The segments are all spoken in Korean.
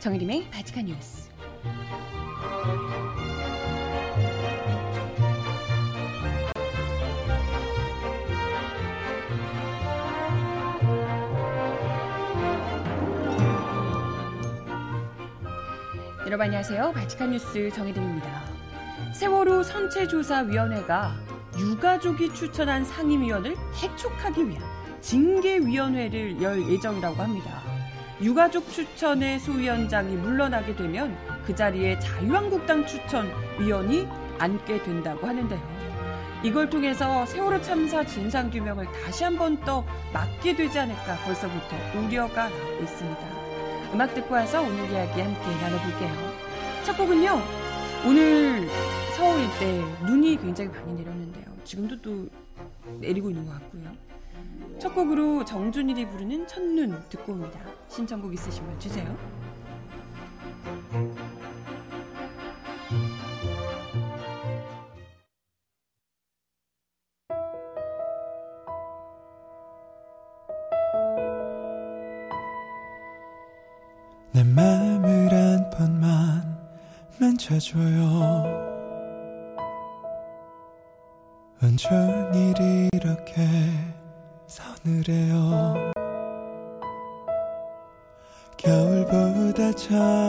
정혜림의 바지칸 뉴스. 여러분 안녕하세요. 바지칸 뉴스 정혜림입니다. 세월호 선체조사위원회가 유가족이 추천한 상임위원을 해촉하기 위한 징계위원회를 열 예정이라고 합니다. 유가족 추천의 소위원장이 물러나게 되면 그 자리에 자유한국당 추천 위원이 앉게 된다고 하는데요. 이걸 통해서 세월호 참사 진상규명을 다시 한 번 더 막게 되지 않을까 벌써부터 우려가 나오고 있습니다. 음악 듣고 와서 오늘 이야기 함께 나눠볼게요. 첫 곡은요. 오늘 서울 일대 눈이 굉장히 많이 내렸는데요. 지금도 또 내리고 있는 것 같고요. 첫 곡으로 정준일이 부르는 첫눈 듣고 옵니다. 신청곡 있으시면 주세요. 내 맘을 한 번만 만져줘요 온종일 이렇게 서늘해요. 겨울보다 차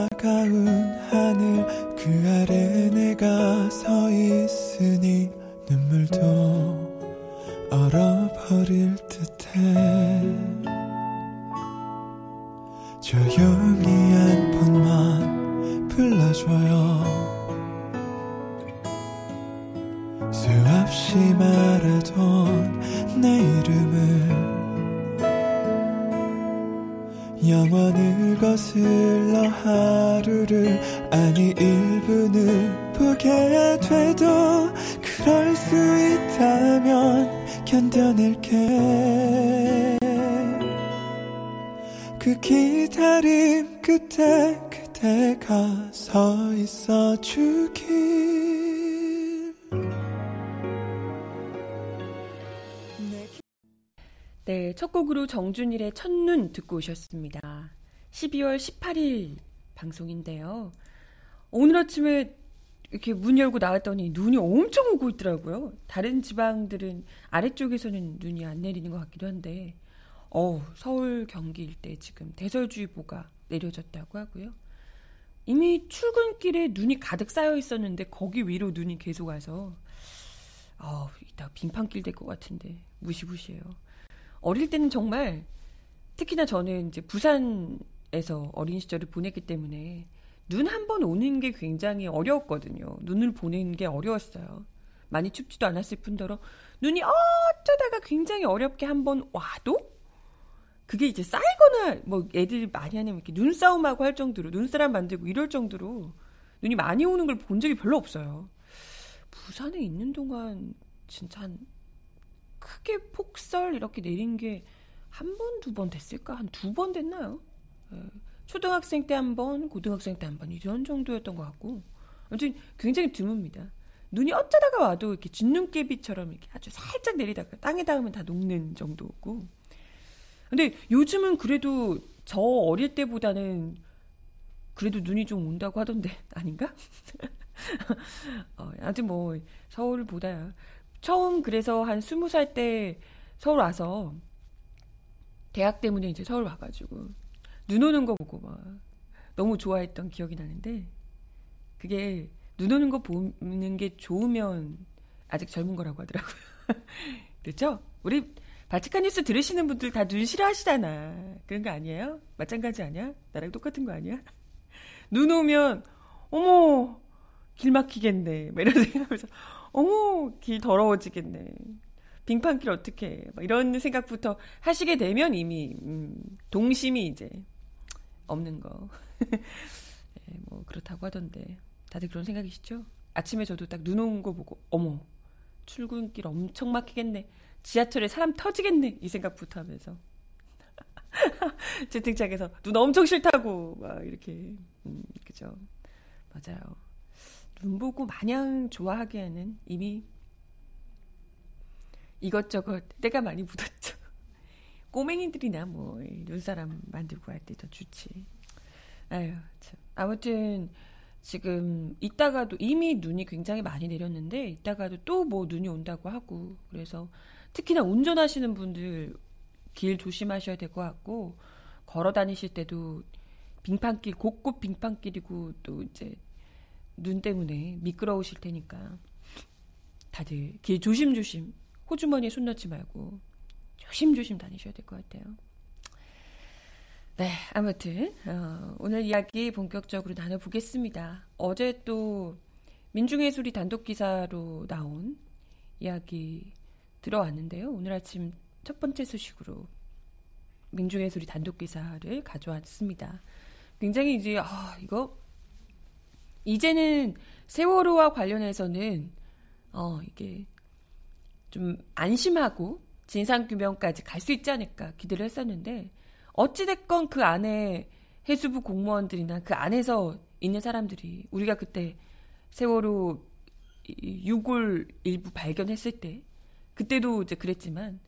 견뎌낼게 그 기다림 끝에 그대가 서 있어 주길 네, 첫 곡으로 정준일의 첫눈 듣고 오셨습니다. 12월 18일 방송인데요. 오늘 아침에 이렇게 문 열고 나왔더니 눈이 엄청 오고 있더라고요. 다른 지방들은 아래쪽에서는 눈이 안 내리는 것 같기도 한데, 어 서울 경기 일대 지금 대설주의보가 내려졌다고 하고요. 이미 출근길에 눈이 가득 쌓여 있었는데 거기 위로 눈이 계속 와서 어, 이따 빙판길 될 것 같은데 무시무시해요. 어릴 때는 정말 특히나 저는 이제 부산에서 어린 시절을 보냈기 때문에 눈 한 번 오는 게 굉장히 어려웠거든요. 눈을 보는 게 어려웠어요. 많이 춥지도 않았을 뿐더러 눈이 어쩌다가 굉장히 어렵게 한 번 와도 그게 이제 쌓이거나 뭐 애들 많이 하는 이렇게 눈싸움하고 할 정도로 눈사람 만들고 이럴 정도로 눈이 많이 오는 걸 본 적이 별로 없어요. 부산에 있는 동안 진짜 한 크게 폭설 이렇게 내린 게 한 번, 두 번 됐을까? 한 두 번 됐나요? 예. 초등학생 때 한 번, 고등학생 때 한 번, 이런 정도였던 것 같고. 아무튼 굉장히 드뭅니다. 눈이 어쩌다가 와도 이렇게 진눈깨비처럼 이렇게 아주 살짝 내리다가 땅에 닿으면 다 녹는 정도고. 근데 요즘은 그래도 저 어릴 때보다는 그래도 눈이 좀 온다고 하던데, 아닌가? 어, 아직 뭐, 서울보다 처음 그래서 한 스무 살 때 서울 와서 대학 때문에 이제 서울 와가지고 눈 오는 거 보고 막 너무 좋아했던 기억이 나는데 그게 눈 오는 거 보는 게 좋으면 아직 젊은 거라고 하더라고요. 그렇죠? 우리 바티칸 뉴스 들으시는 분들 다 눈 싫어하시잖아. 그런 거 아니에요? 마찬가지 아니야? 나랑 똑같은 거 아니야? 눈 오면 어머 길 막히겠네. 막 이런 생각하면서 어머, 길 더러워지겠네. 빙판길 어떻게 막 이런 생각부터 하시게 되면 이미 음, 동심이 이제 없는 거. 네, 뭐 그렇다고 하던데 다들 그런 생각이시죠? 아침에 저도 딱 눈 온 거 보고 어머 출근길 엄청 막히겠네. 지하철에 사람 터지겠네. 이 생각부터 하면서 채팅창에서 눈 엄청 싫다고 막 이렇게 음, 그죠? 맞아요. 눈 보고 마냥 좋아하기에는 이미 이것저것 때가 많이 묻었죠. 꼬맹이들이나 뭐 눈사람 만들고 할 때 더 좋지. 아유, 참. 아무튼 지금 이따가도 이미 눈이 굉장히 많이 내렸는데 이따가도 또 뭐 눈이 온다고 하고 그래서 특히나 운전하시는 분들 길 조심하셔야 될 것 같고 걸어 다니실 때도 빙판길 곳곳 빙판길이고 또 이제 눈 때문에 미끄러우실 테니까 다들 길 조심조심 호주머니에 손 넣지 말고 조심조심 다니셔야 될 것 같아요. 네, 아무튼 어, 오늘 이야기 본격적으로 나눠보겠습니다. 어제 또 민중예술이 단독 기사로 나온 이야기 들어왔는데요. 오늘 아침 첫 번째 소식으로 민중예술이 단독 기사를 가져왔습니다. 굉장히 이제 아 이거 이제는 세월호와 관련해서는 어 이게 좀 안심하고 진상 규명까지 갈 수 있지 않을까 기대를 했었는데 어찌됐건 그 안에 해수부 공무원들이나 그 안에서 있는 사람들이 우리가 그때 세월호 유골 일부 발견했을 때 그때도 이제 그랬지만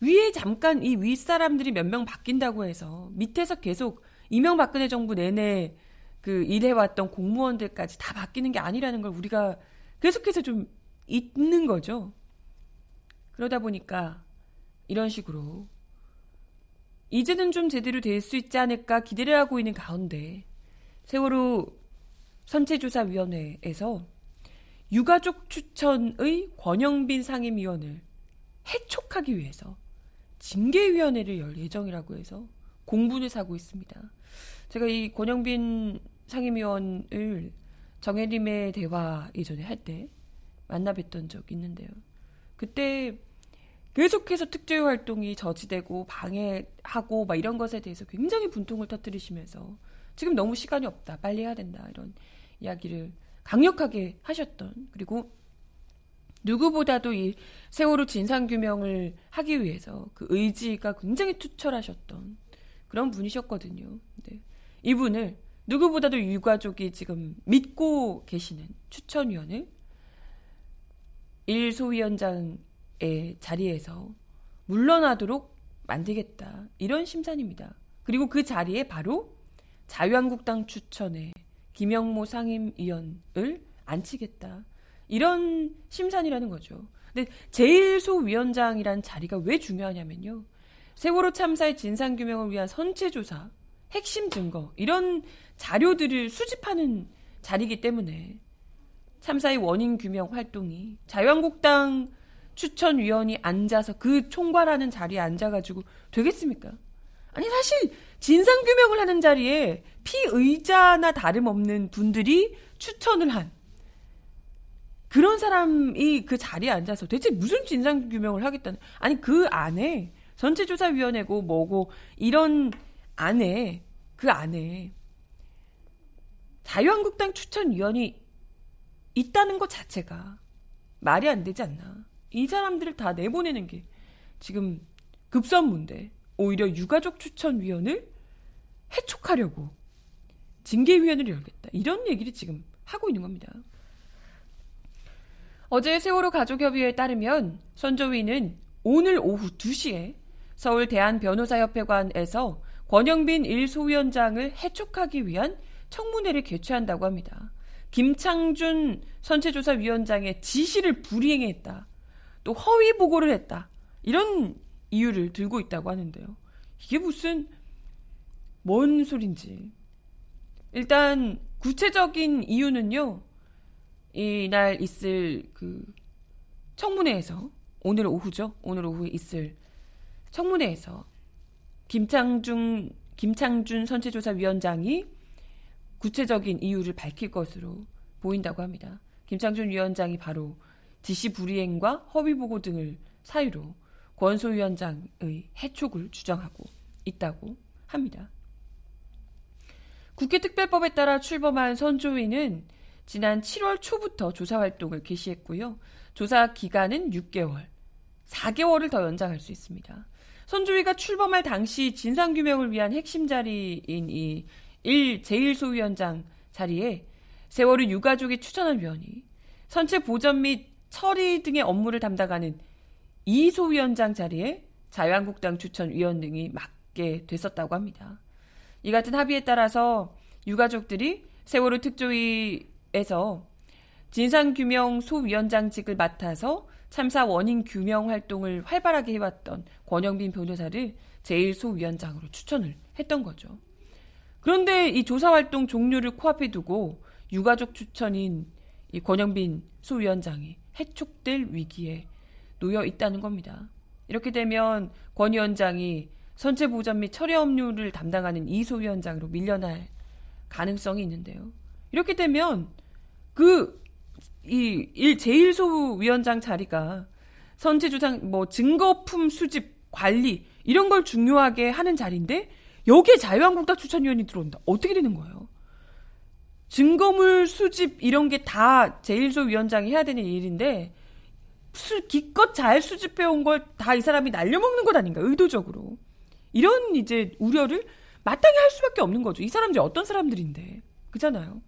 위에 잠깐 이 윗사람들이 몇 명 바뀐다고 해서 밑에서 계속 이명박근혜 정부 내내 그 일해왔던 공무원들까지 다 바뀌는 게 아니라는 걸 우리가 계속해서 좀 있는 거죠. 그러다 보니까 이런 식으로 이제는 좀 제대로 될 수 있지 않을까 기대를 하고 있는 가운데 세월호 선체조사위원회에서 유가족 추천의 권영빈 상임위원을 해촉하기 위해서 징계위원회를 열 예정이라고 해서 공분을 사고 있습니다. 제가 이 권영빈 상임위원을 정혜림의 대화 예전에 할 때 만나 뵀던 적 있는데요. 그때 계속해서 특조위 활동이 저지되고 방해하고 막 이런 것에 대해서 굉장히 분통을 터뜨리시면서 지금 너무 시간이 없다. 빨리 해야 된다. 이런 이야기를 강력하게 하셨던 그리고 누구보다도 이 세월호 진상규명을 하기 위해서 그 의지가 굉장히 투철하셨던 그런 분이셨거든요. 네. 이분을 누구보다도 유가족이 지금 믿고 계시는 추천위원을 일소위원장의 자리에서 물러나도록 만들겠다. 이런 심산입니다. 그리고 그 자리에 바로 자유한국당 추천의 김영모 상임위원을 앉히겠다. 이런 심산이라는 거죠. 근데 제1소위원장이란 자리가 왜 중요하냐면요. 세월호 참사의 진상규명을 위한 선체조사, 핵심 증거, 이런 자료들을 수집하는 자리이기 때문에 참사의 원인 규명 활동이 자유한국당 추천위원이 앉아서 그 총괄하는 자리에 앉아가지고 되겠습니까? 아니, 사실 진상규명을 하는 자리에 피의자나 다름없는 분들이 추천을 한 그런 사람이 그 자리에 앉아서 대체 무슨 진상규명을 하겠다는 아니 그 안에 전체조사위원회고 뭐고 이런 안에 그 안에 자유한국당 추천위원이 있다는 것 자체가 말이 안 되지 않나. 이 사람들을 다 내보내는 게 지금 급선무인데 오히려 유가족 추천위원을 해촉하려고 징계위원회를 열겠다. 이런 얘기를 지금 하고 있는 겁니다. 어제 세월호 가족협의회에 따르면 선조위는 오늘 오후 2시에 서울 대한변호사협회관에서 권영빈 1소위원장을 해촉하기 위한 청문회를 개최한다고 합니다. 김창준 선체조사위원장의 지시를 불이행했다. 또 허위 보고를 했다. 이런 이유를 들고 있다고 하는데요. 이게 무슨 뭔 소린지. 일단 구체적인 이유는요. 이날 있을 그 청문회에서 오늘 오후죠. 오늘 오후에 있을 청문회에서 김창준 김창준 선체조사위원장이 구체적인 이유를 밝힐 것으로 보인다고 합니다. 김창준 위원장이 바로 지시 불이행과 허위 보고 등을 사유로 권소위원장의 해촉을 주장하고 있다고 합니다. 국회 특별법에 따라 출범한 선조위는 지난 7월 초부터 조사 활동을 개시했고요. 조사 기간은 6개월, 4개월을 더 연장할 수 있습니다. 선조위가 출범할 당시 진상규명을 위한 핵심 자리인 이 1, 제1소위원장 자리에 세월호 유가족이 추천한 위원이 선체 보전 및 처리 등의 업무를 담당하는 2소위원장 자리에 자유한국당 추천 위원 등이 맡게 됐었다고 합니다. 이 같은 합의에 따라서 유가족들이 세월호 특조위에서 진상규명 소위원장직을 맡아서 참사 원인 규명 활동을 활발하게 해왔던 권영빈 변호사를 제1소위원장으로 추천을 했던 거죠. 그런데 이 조사 활동 종료를 코앞에 두고 유가족 추천인 이 권영빈 소위원장이 해촉될 위기에 놓여 있다는 겁니다. 이렇게 되면 권 위원장이 선체 보전 및 처리 업무를 담당하는 이 소 위원장으로 밀려날 가능성이 있는데요. 이렇게 되면 그이 제1소 위원장 자리가 선체 주상 뭐 증거품 수집 관리 이런 걸 중요하게 하는 자리인데 여기에 자유한국당 추천위원이 들어온다. 어떻게 되는 거예요? 증거물 수집 이런 게 다 제1소 위원장이 해야 되는 일인데 수, 기껏 잘 수집해 온 걸 다 이 사람이 날려먹는 것 아닌가 의도적으로 이런 이제 우려를 마땅히 할 수밖에 없는 거죠. 이 사람들이 어떤 사람들인데 그잖아요.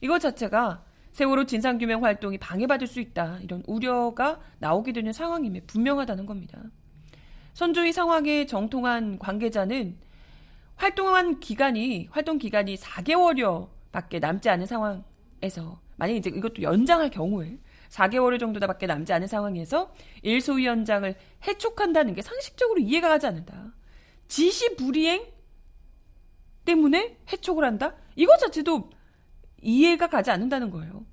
이것 자체가 세월호 진상규명 활동이 방해받을 수 있다 이런 우려가 나오게 되는 상황임에 분명하다는 겁니다. 선조의 상황에 정통한 관계자는 활동한 기간이 활동 기간이 4개월여 밖에 남지 않은 상황에서 만약 이제 이것도 연장할 경우에 4개월 정도다밖에 남지 않은 상황에서 일소위원장을 해촉한다는 게 상식적으로 이해가 가지 않는다. 지시 불이행 때문에 해촉을 한다? 이것 자체도 이해가 가지 않는다는 거예요.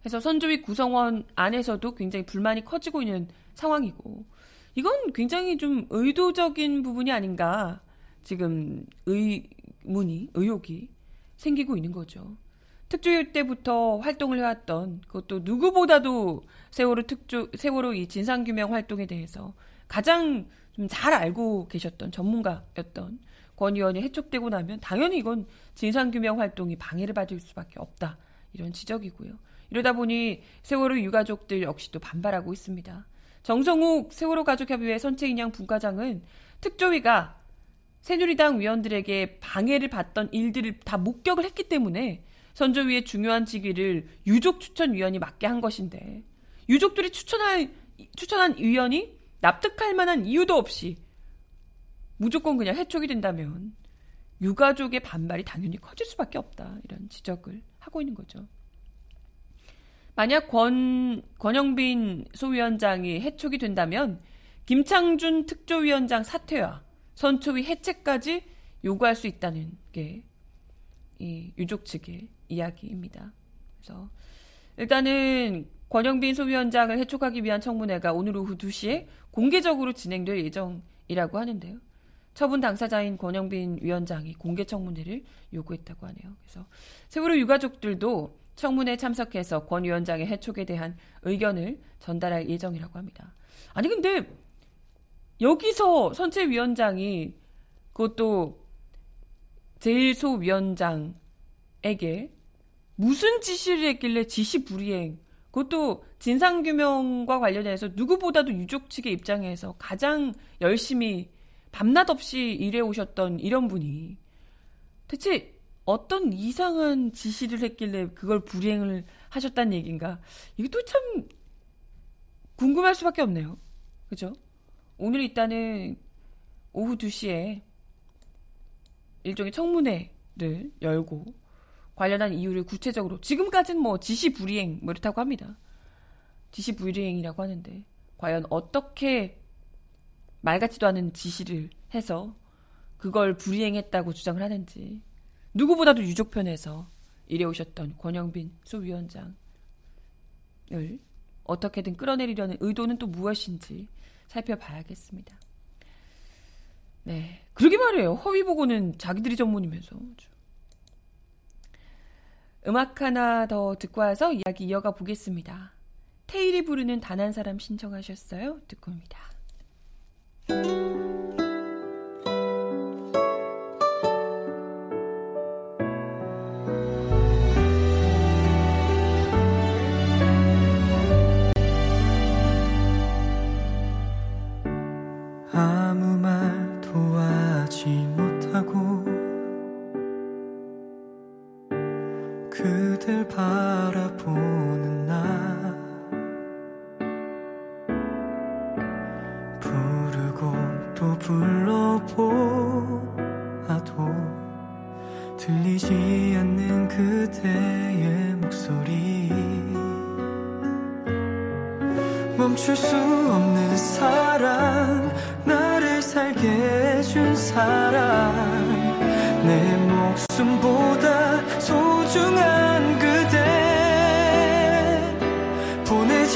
그래서 선조위 구성원 안에서도 굉장히 불만이 커지고 있는 상황이고 이건 굉장히 좀 의도적인 부분이 아닌가 지금 의문이 의혹이 생기고 있는 거죠. 특조위 때부터 활동을 해왔던 그것도 누구보다도 세월호 특조 세월호 이 진상 규명 활동에 대해서 가장 좀 잘 알고 계셨던 전문가였던 권 의원이 해촉되고 나면 당연히 이건 진상 규명 활동이 방해를 받을 수밖에 없다 이런 지적이고요. 이러다 보니 세월호 유가족들 역시도 반발하고 있습니다. 정성욱 세월호 가족협의회 선체인양 분과장은 특조위가 새누리당 위원들에게 방해를 받던 일들을 다 목격을 했기 때문에 선조위의 중요한 직위를 유족 추천위원이 맡게 한 것인데 유족들이 추천한 추천한 위원이 납득할 만한 이유도 없이 무조건 그냥 해촉이 된다면 유가족의 반발이 당연히 커질 수밖에 없다 이런 지적을 하고 있는 거죠. 만약 권 권영빈 소위원장이 해촉이 된다면 김창준 특조위원장 사퇴와 선초위 해체까지 요구할 수 있다는 게 이 유족 측의 이야기입니다. 그래서 일단은 권영빈 소위원장을 해촉하기 위한 청문회가 오늘 오후 2시에 공개적으로 진행될 예정이라고 하는데요. 처분 당사자인 권영빈 위원장이 공개 청문회를 요구했다고 하네요. 그래서 세월호 유가족들도 청문회 참석해서 권 위원장의 해촉에 대한 의견을 전달할 예정이라고 합니다. 아니 근데 여기서 선체위원장이 그것도 제1소위원장에게 무슨 지시를 했길래 지시 불이행 그것도 진상규명과 관련해서 누구보다도 유족 측의 입장에서 가장 열심히 밤낮 없이 일해 오셨던 이런 분이 대체 어떤 이상한 지시를 했길래 그걸 불이행을 하셨다는 얘기인가? 이것도 참 궁금할 수밖에 없네요. 그죠? 오늘 일단은 오후 2시에 일종의 청문회를 열고 관련한 이유를 구체적으로 지금까지는 뭐 지시 불이행 뭐 이렇다고 합니다. 지시 불이행이라고 하는데 과연 어떻게 말 같지도 않은 지시를 해서 그걸 불이행했다고 주장을 하는지 누구보다도 유족 편에서 일해오셨던 권영빈 소위원장을 어떻게든 끌어내리려는 의도는 또 무엇인지 살펴봐야겠습니다. 네. 그러게 말이에요. 허위 보고는 자기들이 전문이면서. 음악 하나 더 듣고 와서 이야기 이어가 보겠습니다. 테일이 부르는 단 한 사람 신청하셨어요? 듣고 옵니다.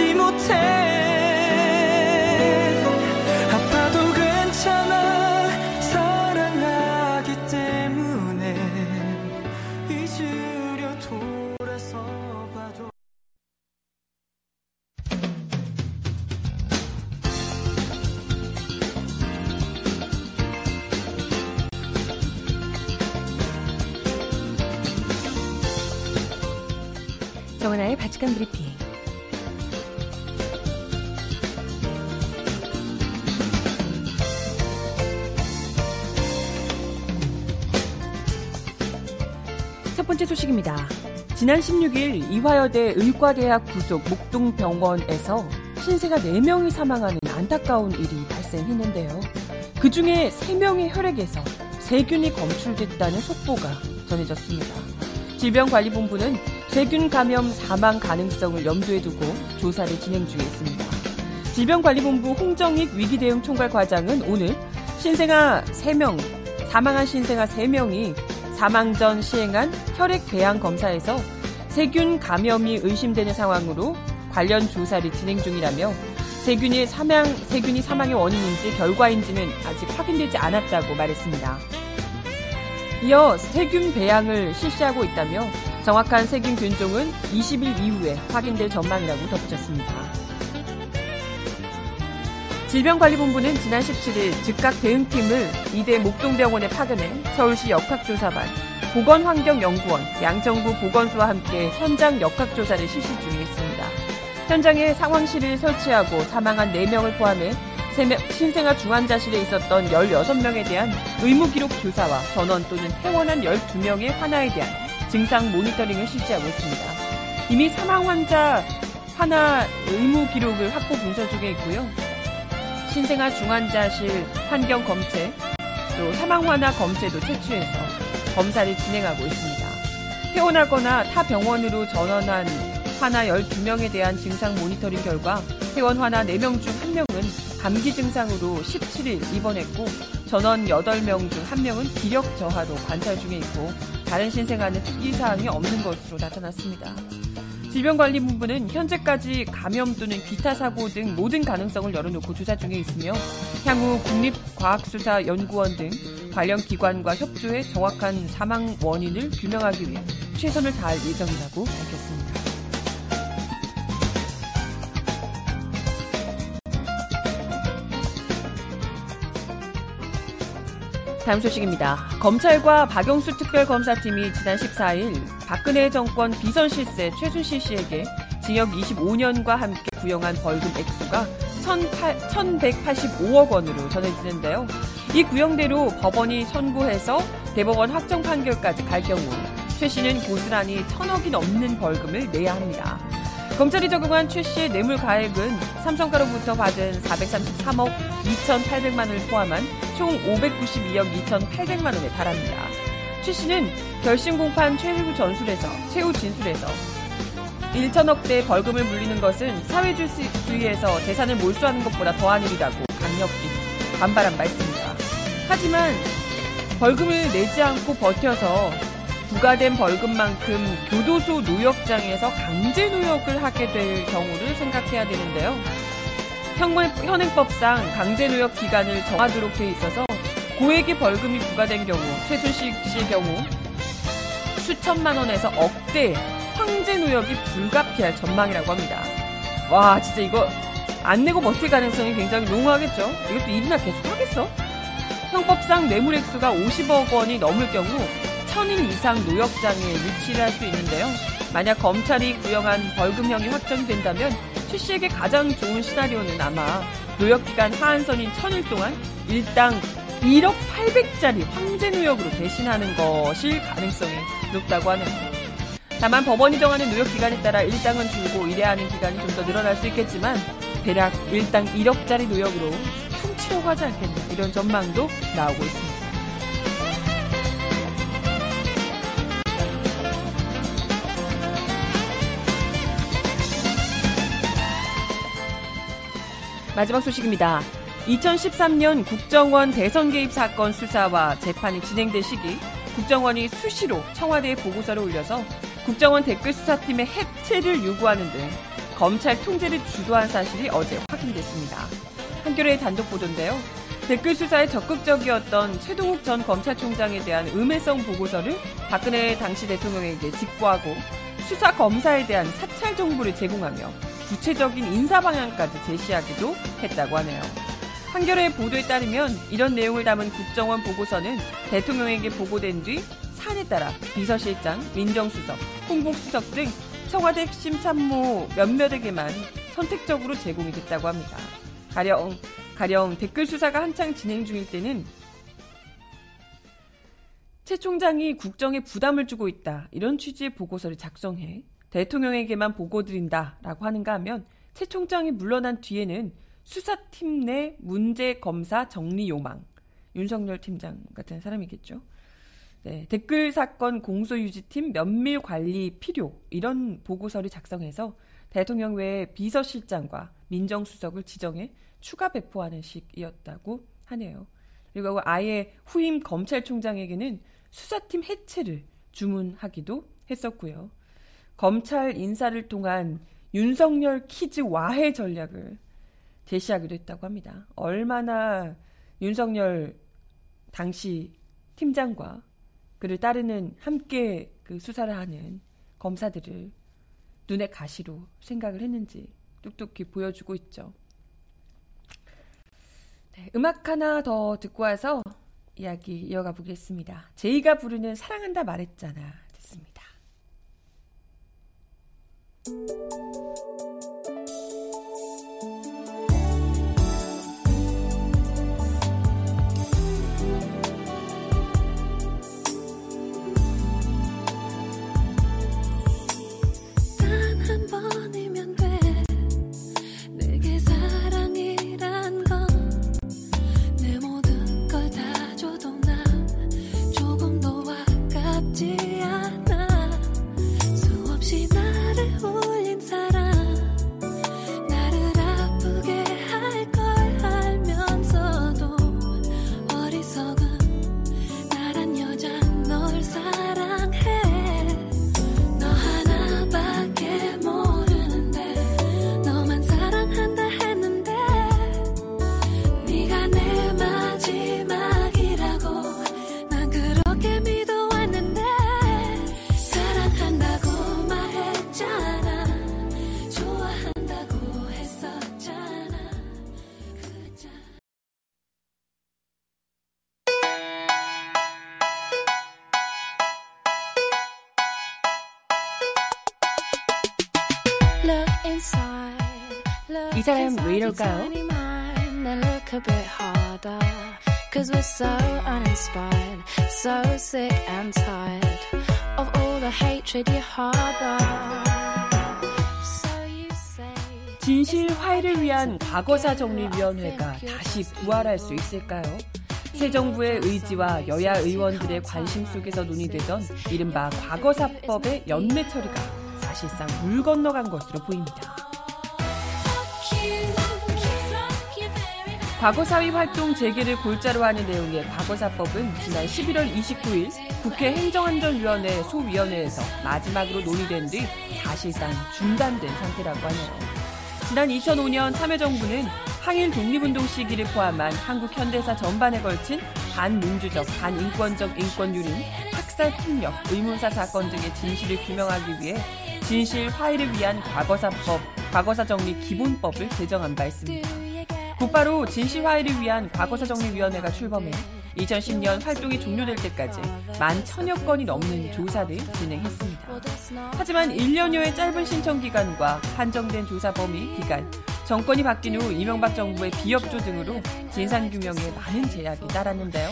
보내지 못해 지난 16일 이화여대 의과대학 부속 목동병원에서 신세가 4명이 사망하는 안타까운 일이 발생했는데요. 그 중에 3명의 혈액에서 세균이 검출됐다는 속보가 전해졌습니다. 질병관리본부는 세균 감염 사망 가능성을 염두에 두고 조사를 진행 중에 있습니다. 질병관리본부 홍정익 위기대응 총괄과장은 오늘 신생아 3명, 사망한 신생아 3명이 사망 전 시행한 혈액 배양 검사에서 세균 감염이 의심되는 상황으로 관련 조사를 진행 중이라며 세균이 사망, 세균이 사망의 원인인지 결과인지는 아직 확인되지 않았다고 말했습니다. 이어 세균 배양을 실시하고 있다며 정확한 세균 균종은 20일 이후에 확인될 전망이라고 덧붙였습니다. 질병관리본부는 지난 17일 즉각 대응팀을 이대 목동병원에 파견해 서울시 역학조사반, 보건환경연구원, 양정부 보건소와 함께 현장 역학조사를 실시 중에 있습니다. 현장에 상황실을 설치하고 사망한 4명을 포함해 신생아 중환자실에 있었던 16명에 대한 의무기록 조사와 전원 또는 퇴원한 12명의 환아에 대한 증상 모니터링을 실시하고 있습니다. 이미 사망 환자 하나 의무 기록을 확보 분석 중에 있고요. 신생아 중환자실 환경 검체, 또 사망 환아 검체도 채취해서 검사를 진행하고 있습니다. 퇴원하거나 타 병원으로 전원한 환아 12명에 대한 증상 모니터링 결과 퇴원 환아 4명 중 1명은 감기 증상으로 17일 입원했고 전원 8명 중 1명은 기력 저하로 관찰 중에 있고 다른 신생아는 특이사항이 없는 것으로 나타났습니다. 질병관리본부는 현재까지 감염 또는 기타 사고 등 모든 가능성을 열어놓고 조사 중에 있으며 향후 국립과학수사연구원 등 관련 기관과 협조해 정확한 사망 원인을 규명하기 위해 최선을 다할 예정이라고 밝혔습니다. 다음 소식입니다. 검찰과 박영수 특별검사팀이 지난 14일 박근혜 정권 비선 실세 최순실 씨에게 징역 25년과 함께 구형한 벌금 액수가 1,185억 원으로 전해지는데요. 이 구형대로 법원이 선고해서 대법원 확정 판결까지 갈 경우 최 씨는 고스란히 천억이 넘는 벌금을 내야 합니다. 검찰이 적용한 최 씨의 뇌물 가액은 삼성가로부터 받은 433억 2,800만 원을 포함한 총 592억 2,800만 원에 달합니다. 최 씨는 결심 공판 최후 전술에서 최후 진술에서 1천억대 벌금을 물리는 것은 사회주의에서 재산을 몰수하는 것보다 더한 일이라고 강력히 반발한 바 있습니다. 하지만 벌금을 내지 않고 버텨서 부과된 벌금만큼 교도소 노역장에서 강제 노역을 하게 될 경우를 생각해야 되는데요. 현행법상 강제 노역 기간을 정하도록 돼 있어서 고액의 벌금이 부과된 경우 최순실 씨의 경우 수천만 원에서 억대 황제 노역이 불가피할 전망이라고 합니다. 와 진짜 이거 안 내고 버틸 가능성이 굉장히 농후하겠죠. 이것도 일이나 계속 하겠어? 형법상 뇌물 액수가 50억 원이 넘을 경우 천일 이상 노역장에 유치를 할 수 있는데요. 만약 검찰이 구형한 벌금형이 확정된다면 최 씨에게 가장 좋은 시나리오는 아마 노역기간 하한선인 천일 동안 일당 1억 800짜리 황제 노역으로 대신하는 것일 가능성이 높다고 하네요. 다만 법원이 정하는 노역 기간에 따라 일당은 줄고 일해야 하는 기간이 좀 더 늘어날 수 있겠지만 대략 일당 1억짜리 노역으로 퉁치려고 하지 않겠나 이런 전망도 나오고 있습니다. 마지막 소식입니다. 2013년 국정원 대선 개입 사건 수사와 재판이 진행된 시기 국정원이 수시로 청와대에 보고서를 올려서 국정원 댓글 수사팀의 해체를 요구하는 등 검찰 통제를 주도한 사실이 어제 확인됐습니다. 한겨레의 단독 보도인데요. 댓글 수사에 적극적이었던 최동욱 전 검찰총장에 대한 음해성 보고서를 박근혜 당시 대통령에게 직보하고 수사 검사에 대한 사찰 정보를 제공하며 구체적인 인사 방향까지 제시하기도 했다고 하네요. 한겨레 보도에 따르면 이런 내용을 담은 국정원 보고서는 대통령에게 보고된 뒤 사안에 따라 비서실장, 민정수석, 홍보수석 등 청와대 핵심 참모 몇몇에게만 선택적으로 제공이 됐다고 합니다. 가령 가령 댓글 수사가 한창 진행 중일 때는 최 총장이 국정에 부담을 주고 있다. 이런 취지의 보고서를 작성해 대통령에게만 보고 드린다라고 하는가 하면 최 총장이 물러난 뒤에는 수사팀 내 문제 검사 정리 요망. 윤석열 팀장 같은 사람이겠죠. 네, 댓글 사건 공소유지팀 면밀 관리 필요. 이런 보고서를 작성해서 대통령 외에 비서실장과 민정수석을 지정해 추가 배포하는 식이었다고 하네요. 그리고 아예 후임 검찰총장에게는 수사팀 해체를 주문하기도 했었고요. 검찰 인사를 통한 윤석열 키즈 와해 전략을 제시하기도 했다고 합니다. 얼마나 윤석열 당시 팀장과 그를 따르는 함께 그 수사를 하는 검사들을 눈에 가시로 생각을 했는지 뚝뚝히 보여주고 있죠. 네, 음악 하나 더 듣고 와서 이야기 이어가 보겠습니다. 제이가 부르는 사랑한다 말했잖아 듣습니다. 왜 이럴까요? Cause we're so uninspired, so sick and tired of all the hatred you harbor. 진실 화해를 위한 과거사 정리위원회가 다시 부활할 수 있을까요? 새 정부의 의지와 여야 의원들의 관심 속에서 논의되던 이른바 과거사법의 연내 처리가 사실상 물 건너간 것으로 보입니다. 과거사위 활동 재개를 골자로 하는 내용의 과거사법은 지난 11월 29일 국회 행정안전위원회 소위원회에서 마지막으로 논의된 뒤 사실상 중단된 상태라고 하네요. 지난 2005년 참여정부는 항일 독립운동 시기를 포함한 한국 현대사 전반에 걸친 반민주적, 반인권적 인권유린, 학살 폭력, 의문사 사건 등의 진실을 규명하기 위해 진실 화해를 위한 과거사법, 과거사 정리 기본법을 제정한 바 있습니다. 곧바로 진실 화해를 위한 과거사 정리위원회가 출범해 2010년 활동이 종료될 때까지 만 천여 건이 넘는 조사를 진행했습니다. 하지만 1년여의 짧은 신청 기간과 한정된 조사 범위, 기간, 정권이 바뀐 후 이명박 정부의 비협조 등으로 진상규명에 많은 제약이 따랐는데요.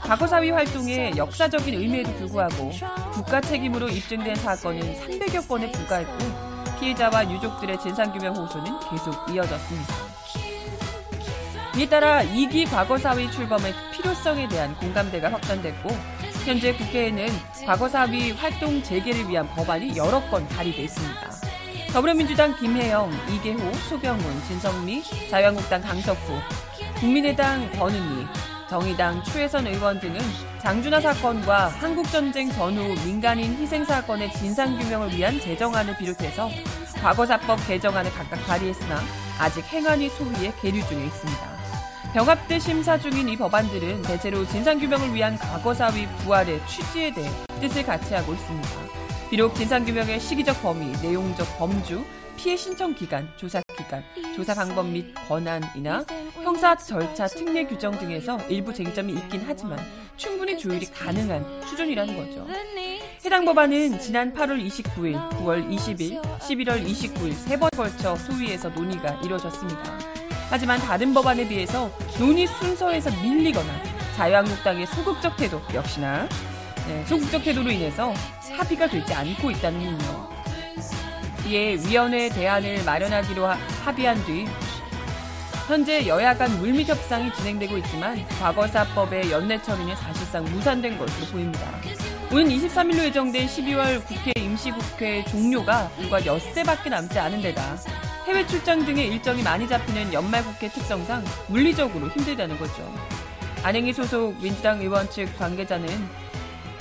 과거사위 활동의 역사적인 의미에도 불구하고 국가 책임으로 입증된 사건은 300여 건에 불과했고 피해자와 유족들의 진상규명 호소는 계속 이어졌습니다. 이에 따라 2기 과거사위 출범의 필요성에 대한 공감대가 확산됐고 현재 국회에는 과거사위 활동 재개를 위한 법안이 여러 건 발의돼 있습니다. 더불어민주당 김혜영, 이계호, 소경훈, 진성미, 자유한국당 강석구, 국민의당 권은희, 정의당 추혜선 의원 등은 장준하 사건과 한국전쟁 전후 민간인 희생 사건의 진상규명을 위한 재정안을 비롯해서 과거사법 개정안을 각각 발의했으나 아직 행안위 소위에 계류 중에 있습니다. 병합대 심사 중인 이 법안들은 대체로 진상규명을 위한 과거사위 부활의 취지에 대해 뜻을 같이 하고 있습니다. 비록 진상규명의 시기적 범위, 내용적 범주, 피해 신청 기간, 조사 기간, 조사 방법 및 권한이나 형사 절차 특례 규정 등에서 일부 쟁점이 있긴 하지만 충분히 조율이 가능한 수준이라는 거죠. 해당 법안은 지난 8월 29일, 9월 20일, 11월 29일 세 번 걸쳐 소위에서 논의가 이뤄졌습니다. 하지만 다른 법안에 비해서 논의 순서에서 밀리거나 자유한국당의 소극적 태도 역시나 네, 소극적 태도로 인해서 합의가 되지 않고 있다는군요. 이에 위원회 대안을 마련하기로 합의한 뒤 현재 여야 간 물밑 협상이 진행되고 있지만 과거사법의 연내 처리는 사실상 무산된 것으로 보입니다. 오는 23일로 예정된 12월 국회 임시국회 종료가 불과 엿새밖에 남지 않은 데다 해외 출장 등의 일정이 많이 잡히는 연말 국회 특성상 물리적으로 힘들다는 거죠. 안행이 소속 민주당 의원 측 관계자는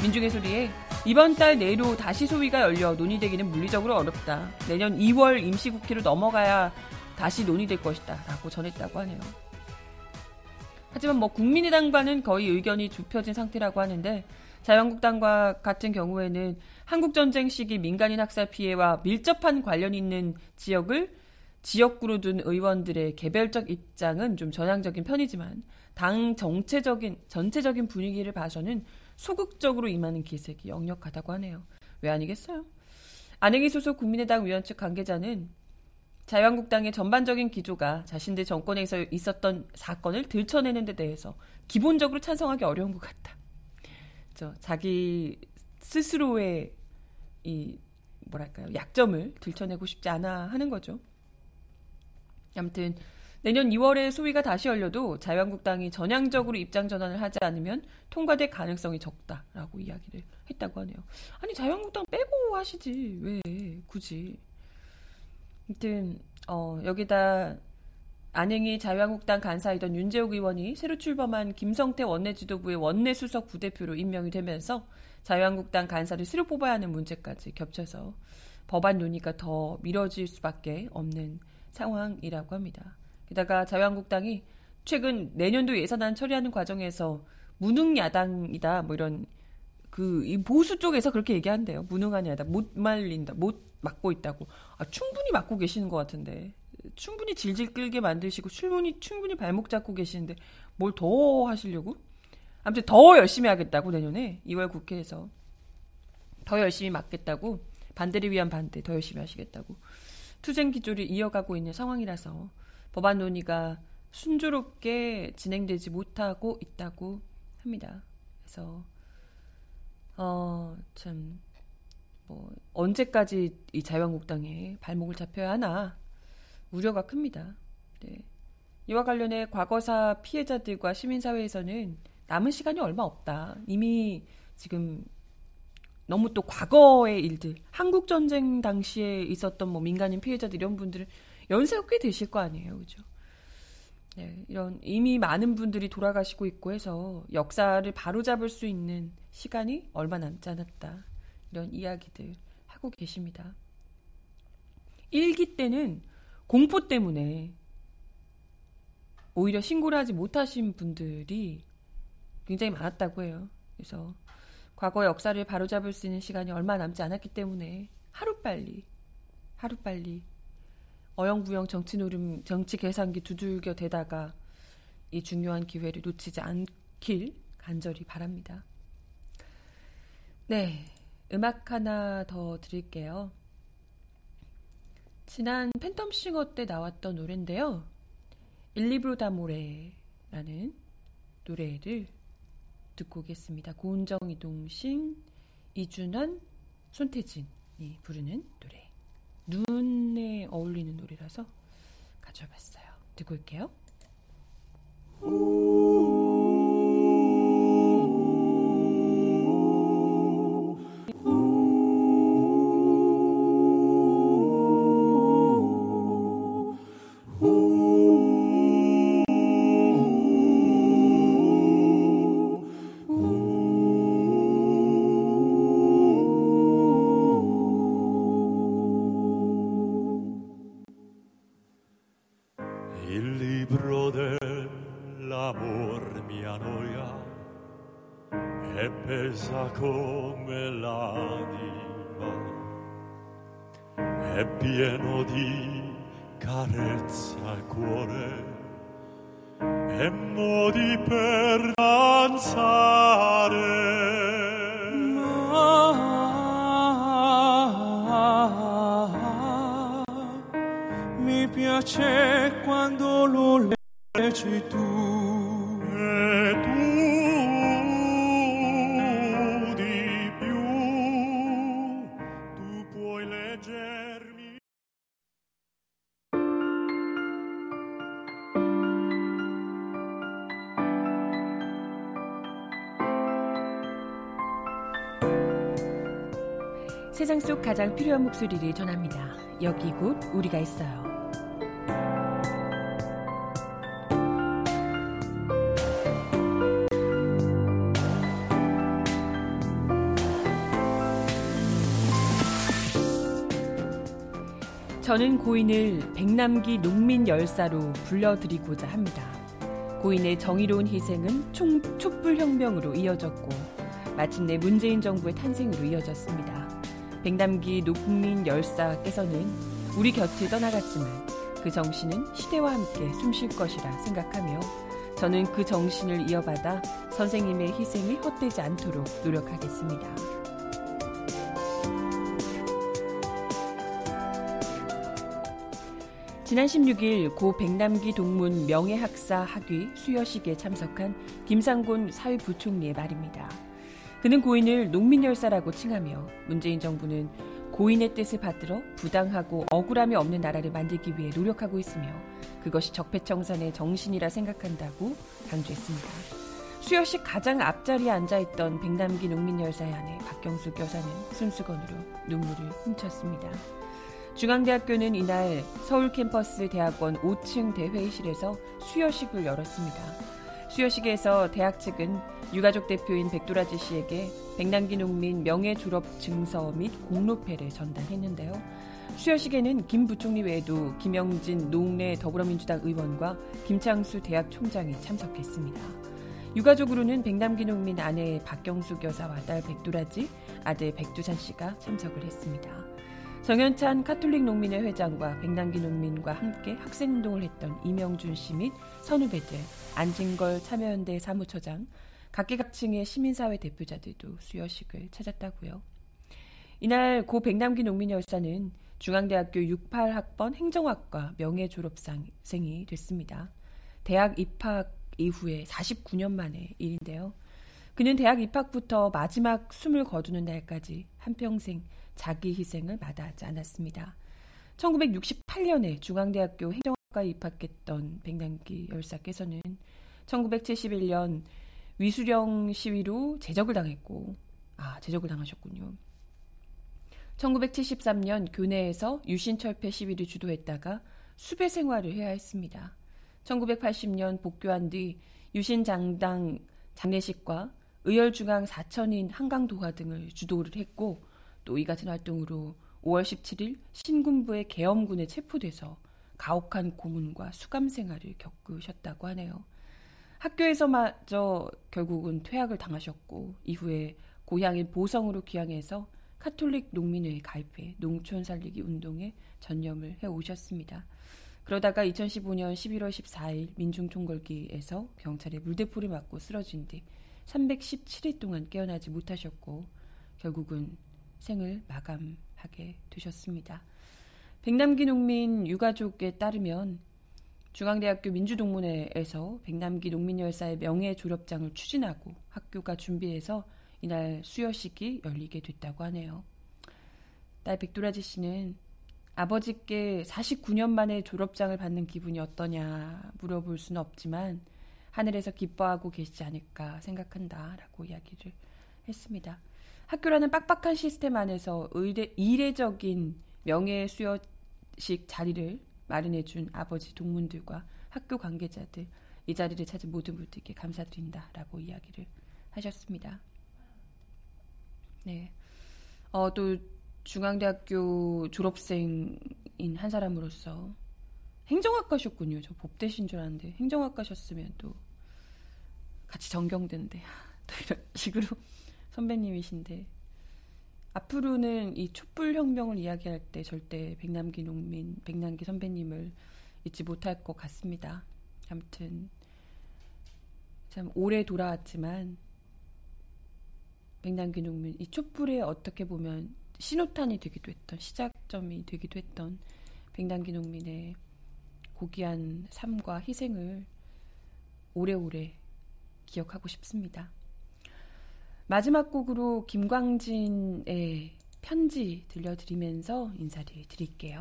민중의 소리에 이번 달 내로 다시 소위가 열려 논의되기는 물리적으로 어렵다. 내년 2월 임시국회로 넘어가야 다시 논의될 것이다. 라고 전했다고 하네요. 하지만 뭐 국민의당과는 거의 의견이 좁혀진 상태라고 하는데 자유한국당과 같은 경우에는 한국전쟁 시기 민간인 학살 피해와 밀접한 관련 있는 지역을 지역구로 둔 의원들의 개별적 입장은 좀 전향적인 편이지만 당 정체적인 전체적인 분위기를 봐서는 소극적으로 임하는 기색이 역력하다고 하네요. 왜 아니겠어요? 안행이 소속 국민의당 위원 측 관계자는 자유한국당의 전반적인 기조가 자신들 정권에서 있었던 사건을 들춰내는 데 대해서 기본적으로 찬성하기 어려운 것 같다. 저 자기 스스로의 이 뭐랄까요 약점을 들춰내고 싶지 않아 하는 거죠. 아무튼 내년 2월에 소위가 다시 열려도 자유한국당이 전향적으로 입장 전환을 하지 않으면 통과될 가능성이 적다라고 이야기를 했다고 하네요. 아니 자유한국당 빼고 하시지 왜 굳이? 아무튼 어, 여기다 안행이 자유한국당 간사이던 윤재욱 의원이 새로 출범한 김성태 원내지도부의 원내 수석 부대표로 임명이 되면서 자유한국당 간사를 새로 뽑아야 하는 문제까지 겹쳐서 법안 논의가 더 미뤄질 수밖에 없는 상황이라고 합니다. 게다가 자유한국당이 최근 내년도 예산안 처리하는 과정에서 무능 야당이다 뭐 이런 그 이 보수 쪽에서 그렇게 얘기한대요. 무능한 야당 못 말린다, 못 막고 있다고. 아, 충분히 막고 계시는 것 같은데 충분히 질질 끌게 만드시고 충분히 충분히 발목 잡고 계시는데 뭘 더 하시려고? 아무튼 더 열심히 하겠다고 내년에 2월 국회에서 더 열심히 막겠다고 반대를 위한 반대 더 열심히 하시겠다고 투쟁 기조를 이어가고 있는 상황이라서 법안 논의가 순조롭게 진행되지 못하고 있다고 합니다. 그래서 어 참 뭐 언제까지 이 자유한국당에 발목을 잡혀야 하나 우려가 큽니다. 네. 이와 관련해 과거사 피해자들과 시민사회에서는 남은 시간이 얼마 없다. 이미 지금 너무 또 과거의 일들, 한국 전쟁 당시에 있었던 뭐 민간인 피해자들 이런 분들은 연세가 꽤 되실 거 아니에요, 그죠? 네, 이런 이미 많은 분들이 돌아가시고 있고 해서 역사를 바로잡을 수 있는 시간이 얼마 남지 않았다. 이런 이야기들 하고 계십니다. 일기 때는 공포 때문에 오히려 신고를 하지 못하신 분들이 굉장히 많았다고 해요. 그래서 과거 역사를 바로잡을 수 있는 시간이 얼마 남지 않았기 때문에 하루빨리, 하루빨리 어영부영 정치 노름, 정치 계산기 두들겨 대다가 이 중요한 기회를 놓치지 않길 간절히 바랍니다. 네. 음악 하나 더 드릴게요. 지난 팬텀싱어 때 나왔던 노래인데요. 일리브로다 모레라는 노래를 듣고 오겠습니다. 고은정, 이동신, 이준환, 손태진이 부르는 노래. 눈에 어울리는 노래라서 가져봤어요. 듣고 올게요. 세상 속 가장 필요한 목소리를 전합니다. 여기 곧 우리가 있어요. 저는 고인을 백남기 농민 열사로 불러드리고자 합니다. 고인의 정의로운 희생은 총, 촛불 혁명으로 이어졌고 마침내 문재인 정부의 탄생으로 이어졌습니다. 백남기 녹민 열사께서는 우리 곁을 떠나갔지만 그 정신은 시대와 함께 숨쉴 것이라 생각하며 저는 그 정신을 이어받아 선생님의 희생이 헛되지 않도록 노력하겠습니다. 지난 16일 고 백남기 동문 명예학사 학위 수여식에 참석한 김상곤 사회부총리의 말입니다. 그는 고인을 농민 열사라고 칭하며 문재인 정부는 고인의 뜻을 받들어 부당하고 억울함이 없는 나라를 만들기 위해 노력하고 있으며 그것이 적폐청산의 정신이라 생각한다고 강조했습니다. 수여식 가장 앞자리에 앉아있던 백남기 농민 열사의 아내 박경숙 여사는 순수건으로 눈물을 훔쳤습니다. 중앙대학교는 이날 서울 캠퍼스 대학원 5층 대회의실에서 수여식을 열었습니다. 수여식에서 대학 측은 유가족 대표인 백도라지 씨에게 백남기 농민 명예 졸업 증서 및 공로패를 전달했는데요. 수여식에는 김 부총리 외에도 김영진 농내 더불어민주당 의원과 김창수 대학 총장이 참석했습니다. 유가족으로는 백남기 농민 아내 박경숙 여사와 딸 백도라지, 아들 백두산 씨가 참석을 했습니다. 정현찬 카톨릭 농민회 회장과 백남기 농민과 함께 학생운동을 했던 이명준 씨 및 선후배들, 안진걸 참여연대 사무처장, 각계각층의 시민사회 대표자들도 수여식을 찾았다고요. 이날 고 백남기 농민 열사는 중앙대학교 68학번 행정학과 명예 졸업생이 됐습니다. 대학 입학 이후에 49년 만의 일인데요. 그는 대학 입학부터 마지막 숨을 거두는 날까지 한평생 자기 희생을 마다하지 않았습니다. 1968년에 중앙대학교 행정 학과에 입학했던 백남기 열사께서는 1971년 위수령 시위로 제적을 당했고, 아, 제적을 당하셨군요. 1973년 교내에서 유신철폐 시위를 주도했다가 수배 생활을 해야 했습니다. 1980년 복교한 뒤 유신장당 장례식과 의열중앙 사천인 한강도화 등을 주도를 했고 또 이 같은 활동으로 5월 17일 신군부의 계엄군에 체포돼서 가혹한 고문과 수감 생활을 겪으셨다고 하네요. 학교에서마저 결국은 퇴학을 당하셨고 이후에 고향인 보성으로 귀향해서 카톨릭 농민회에 가입해 농촌 살리기 운동에 전념을 해 오셨습니다. 그러다가 2015년 11월 14일 민중총궐기에서 경찰에 물대포를 맞고 쓰러진 뒤 317일 동안 깨어나지 못하셨고 결국은 생을 마감하게 되셨습니다. 백남기 농민 유가족에 따르면 중앙대학교 민주동문회에서 백남기 농민열사의 명예 졸업장을 추진하고 학교가 준비해서 이날 수여식이 열리게 됐다고 하네요. 딸 백도라지 씨는 아버지께 49년 만에 졸업장을 받는 기분이 어떠냐 물어볼 수는 없지만 하늘에서 기뻐하고 계시지 않을까 생각한다 라고 이야기를 했습니다. 학교라는 빡빡한 시스템 안에서 의례, 이례적인 명예 수여식 자리를 마련해 준 아버지 동문들과 학교 관계자들 이 자리를 찾은 모든 분들께 감사드린다라고 이야기를 하셨습니다. 네. 어, 또 중앙대학교 졸업생인 한 사람으로서 행정학과셨군요. 저 법대신 줄 알았는데 행정학과셨으면 또 같이 전경되는데 또 이런 식으로 선배님이신데 앞으로는 이 촛불 혁명을 이야기할 때 절대 백남기 농민, 백남기 선배님을 잊지 못할 것 같습니다. 아무튼 참 오래 돌아왔지만 백남기 농민 이 촛불에 어떻게 보면 신호탄이 되기도 했던 시작점이 되기도 했던 백남기 농민의 고귀한 삶과 희생을 오래오래 기억하고 싶습니다. 마지막 곡으로 김광진의 편지 들려드리면서 인사를 드릴게요.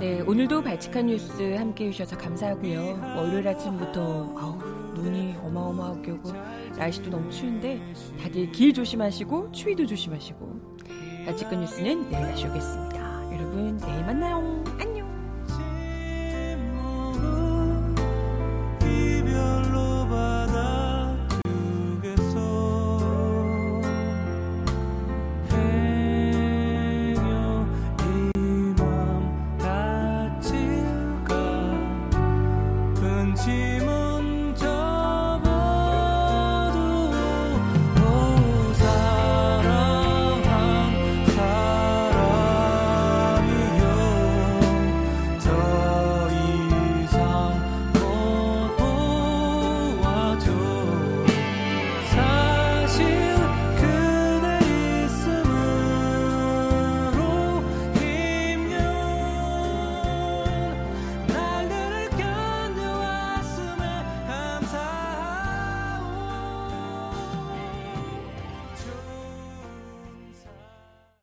오늘도 발칙한 뉴스 함께 해주셔서 감사하고요. 월요일 아침부터 아우, 눈이 어마어마하게 오고 날씨도 너무 추운데 다들 길 조심하시고 추위도 조심하시고 발칙한 뉴스는 내일 다시 오겠습니다. 여러분 내일 만나요.